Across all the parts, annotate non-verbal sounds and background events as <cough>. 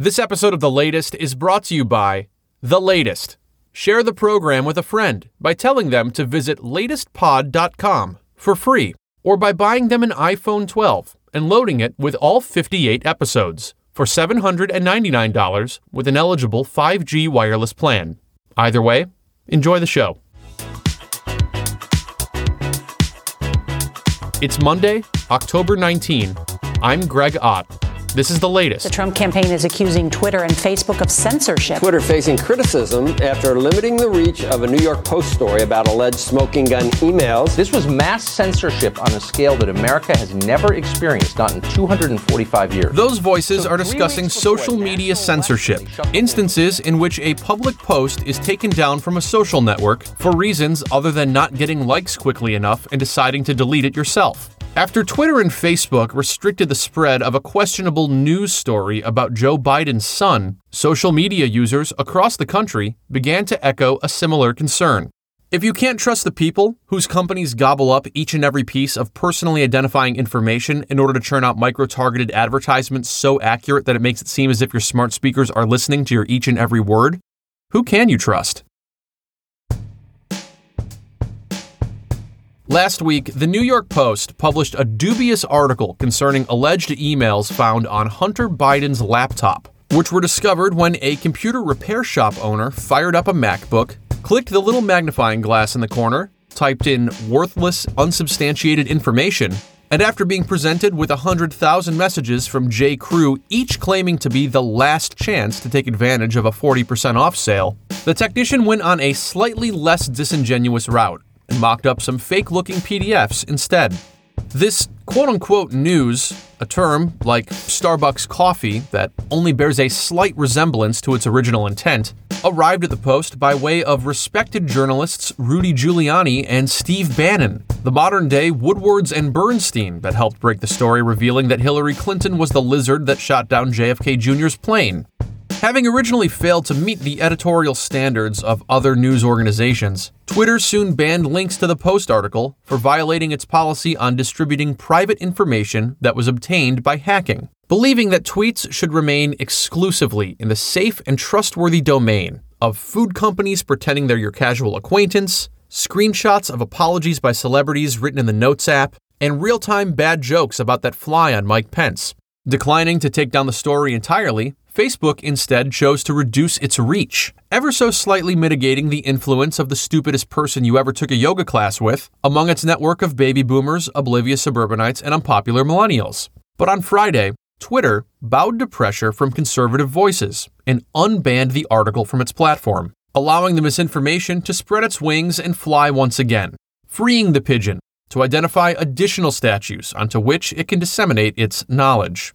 This episode of The Latest is brought to you by The Latest. Share the program with a friend by telling them to visit latestpod.com for free or by buying them an iPhone 12 and loading it with all 58 episodes for $799 with an eligible 5G wireless plan. Either way, enjoy the show. It's Monday, October 19. I'm Greg Ott. This is the latest. The Trump campaign is accusing Twitter and Facebook of censorship. Twitter facing criticism after limiting the reach of a New York Post story about alleged smoking gun emails. This was mass censorship on a scale that America has never experienced, not in 245 years. Those voices are discussing social media censorship, instances in which a public post is taken down from a social network for reasons other than not getting likes quickly enough and deciding to delete it yourself. After Twitter and Facebook restricted the spread of a questionable news story about Joe Biden's son, social media users across the country began to echo a similar concern. If you can't trust the people whose companies gobble up each and every piece of personally identifying information in order to churn out micro targeted advertisements so accurate that it makes it seem as if your smart speakers are listening to your each and every word, who can you trust? Last week, the New York Post published a dubious article concerning alleged emails found on Hunter Biden's laptop, which were discovered when a computer repair shop owner fired up a MacBook, clicked the little magnifying glass in the corner, typed in worthless, unsubstantiated information, and after being presented with 100,000 messages from J. Crew, each claiming to be the last chance to take advantage of a 40% off sale, the technician went on a slightly less disingenuous route and mocked up some fake looking PDFs instead. This quote unquote news, a term like Starbucks coffee that only bears a slight resemblance to its original intent, arrived at the Post by way of respected journalists Rudy Giuliani and Steve Bannon, the modern day Woodwards and Bernstein that helped break the story revealing that Hillary Clinton was the lizard that shot down JFK Jr.'s plane. Having originally failed to meet the editorial standards of other news organizations, Twitter soon banned links to the Post article for violating its policy on distributing private information that was obtained by hacking, believing that tweets should remain exclusively in the safe and trustworthy domain of food companies pretending they're your casual acquaintance, screenshots of apologies by celebrities written in the Notes app, and real time bad jokes about that fly on Mike Pence. Declining to take down the story entirely, Facebook instead chose to reduce its reach, ever so slightly mitigating the influence of the stupidest person you ever took a yoga class with among its network of baby boomers, oblivious suburbanites, and unpopular millennials. But on Friday, Twitter bowed to pressure from conservative voices and unbanned the article from its platform, allowing the misinformation to spread its wings and fly once again, freeing the pigeon to identify additional statues onto which it can disseminate its knowledge.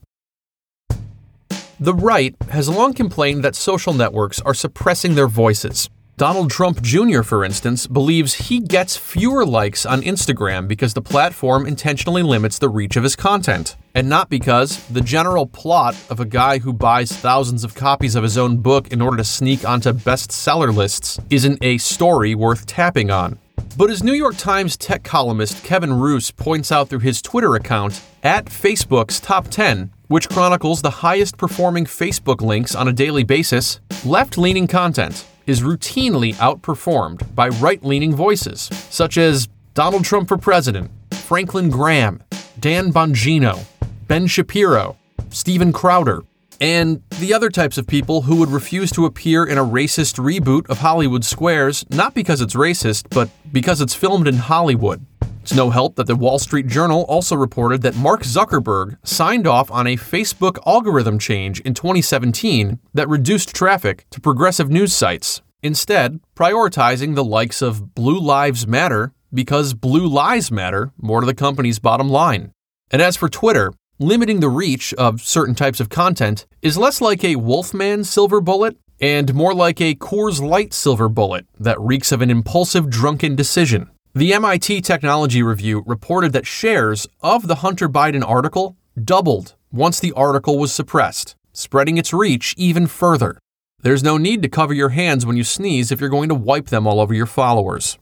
The right has long complained that social networks are suppressing their voices. Donald Trump Jr., for instance, believes he gets fewer likes on Instagram because the platform intentionally limits the reach of his content, and not because the general plot of a guy who buys thousands of copies of his own book in order to sneak onto bestseller lists isn't a story worth tapping on. But as New York Times tech columnist Kevin Roose points out through his Twitter account, at Facebook's top 10, which chronicles the highest performing Facebook links on a daily basis, left leaning content is routinely outperformed by right leaning voices, such as Donald Trump for President, Franklin Graham, Dan Bongino, Ben Shapiro, Steven Crowder, and the other types of people who would refuse to appear in a racist reboot of Hollywood Squares, not because it's racist, but because it's filmed in Hollywood. It's no help that the Wall Street Journal also reported that Mark Zuckerberg signed off on a Facebook algorithm change in 2017 that reduced traffic to progressive news sites, instead, prioritizing the likes of Blue Lives Matter because blue lies matter more to the company's bottom line. And as for Twitter, limiting the reach of certain types of content is less like a Wolfman silver bullet and more like a Coors Light silver bullet that reeks of an impulsive, drunken decision. The MIT Technology Review reported that shares of the Hunter Biden article doubled once the article was suppressed, spreading its reach even further. There's no need to cover your hands when you sneeze if you're going to wipe them all over your followers.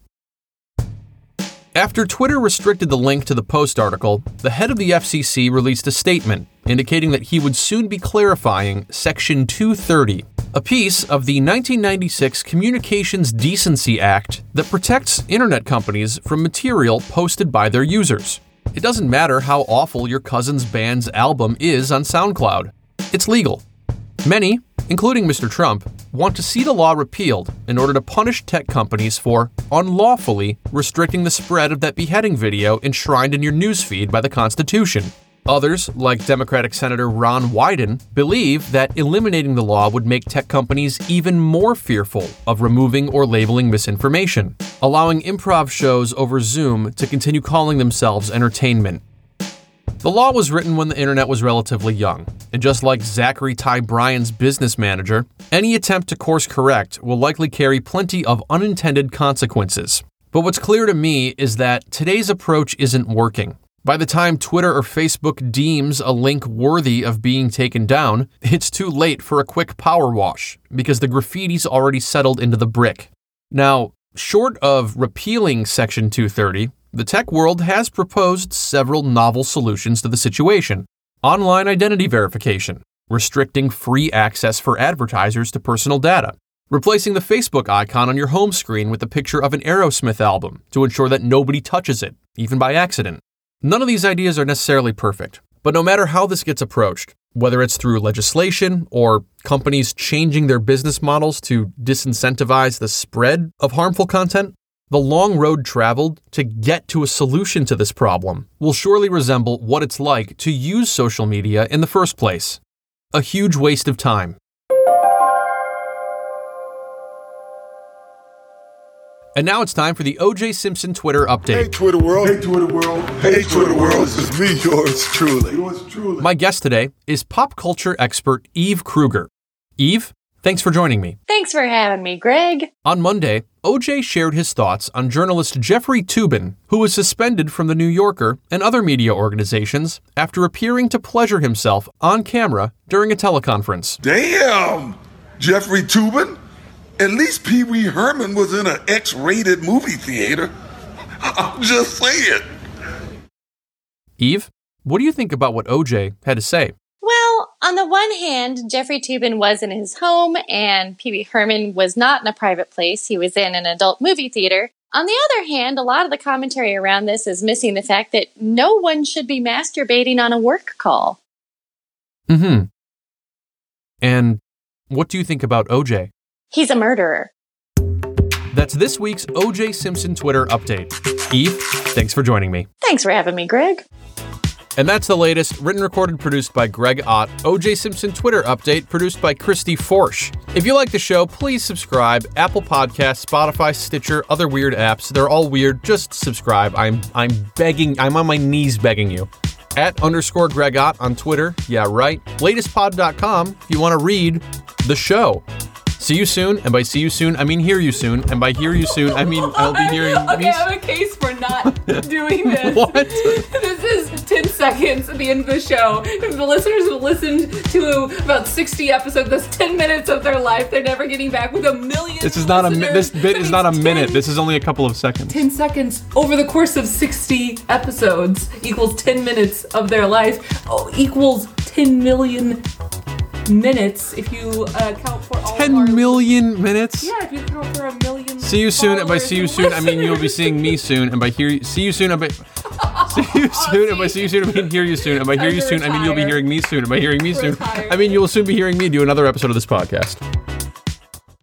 After Twitter restricted the link to the Post article, the head of the FCC released a statement indicating that he would soon be clarifying Section 230, a piece of the 1996 Communications Decency Act that protects internet companies from material posted by their users. It doesn't matter how awful your cousin's band's album is on SoundCloud, it's legal. Many, including Mr. Trump, want to see the law repealed in order to punish tech companies for unlawfully restricting the spread of that beheading video enshrined in your newsfeed by the Constitution. Others, like Democratic Senator Ron Wyden, believe that eliminating the law would make tech companies even more fearful of removing or labeling misinformation, allowing improv shows over Zoom to continue calling themselves entertainment. The law was written when the internet was relatively young, and just like Zachary Ty Bryan's business manager, any attempt to course correct will likely carry plenty of unintended consequences. But what's clear to me is that today's approach isn't working. By the time Twitter or Facebook deems a link worthy of being taken down, it's too late for a quick power wash because the graffiti's already settled into the brick. Now, short of repealing Section 230, the tech world has proposed several novel solutions to the situation. Online identity verification, restricting free access for advertisers to personal data, replacing the Facebook icon on your home screen with a picture of an Aerosmith album to ensure that nobody touches it, even by accident. None of these ideas are necessarily perfect, but no matter how this gets approached, whether it's through legislation or companies changing their business models to disincentivize the spread of harmful content, the long road traveled to get to a solution to this problem will surely resemble what it's like to use social media in the first place. A huge waste of time. And now it's time for the OJ Simpson Twitter update. Hey, Twitter world. Hey, Twitter world. Hey, Twitter world. This is me, yours truly. Yours truly. My guest today is pop culture expert Eve Krueger. Eve, thanks for joining me. Thanks for having me, Greg. On Monday, OJ shared his thoughts on journalist Jeffrey Toobin, who was suspended from The New Yorker and other media organizations after appearing to pleasure himself on camera during a teleconference. Damn! Jeffrey Toobin? At least Pee Wee Herman was in an X rated movie theater. <laughs> I'm just saying. Eve, what do you think about what OJ had to say? On the one hand, Jeffrey Toobin was in his home and Pee Wee Herman was not in a private place. He was in an adult movie theater. On the other hand, a lot of the commentary around this is missing the fact that no one should be masturbating on a work call. Mm hmm. And what do you think about OJ? He's a murderer. That's this week's OJ Simpson Twitter update. Eve, thanks for joining me. Thanks for having me, Greg. And that's the latest, written, recorded, produced by Greg Ott, OJ Simpson Twitter update, produced by Christy Forsch. If you like the show, please subscribe. Apple Podcasts, Spotify, Stitcher, other weird apps. They're all weird. Just subscribe. I'm I'm begging, I'm on my knees begging you. At underscore Greg Ott on Twitter. Yeah, right. Latestpod.com if you want to read the show. See you soon, and by see you soon, I mean hear you soon, and by hear you soon, I mean I'll be <laughs> hearing. okay, me I have a case for not <laughs> doing this. What? <laughs> This is 10 seconds at the end of the show. If the listeners have listened to about 60 episodes, that's 10 minutes of their life. They're never getting back with a million. This is not a mi- this bit is not a means minute. This is only a couple of seconds. 10 seconds over the course of 60 episodes equals 10 minutes of their life oh, equals 10 million minutes if you uh, count for all of our- Ten million minutes. Yeah, if you count for a million. See you soon, and by see you soon, I mean you'll be seeing me soon, and by hear you, see you soon, and by <laughs> see you <laughs> soon, and by see you soon, I mean hear you soon, and by hear you soon, I mean you'll be hearing me soon, and by hearing me soon, I mean you will soon be hearing me do another episode of this podcast.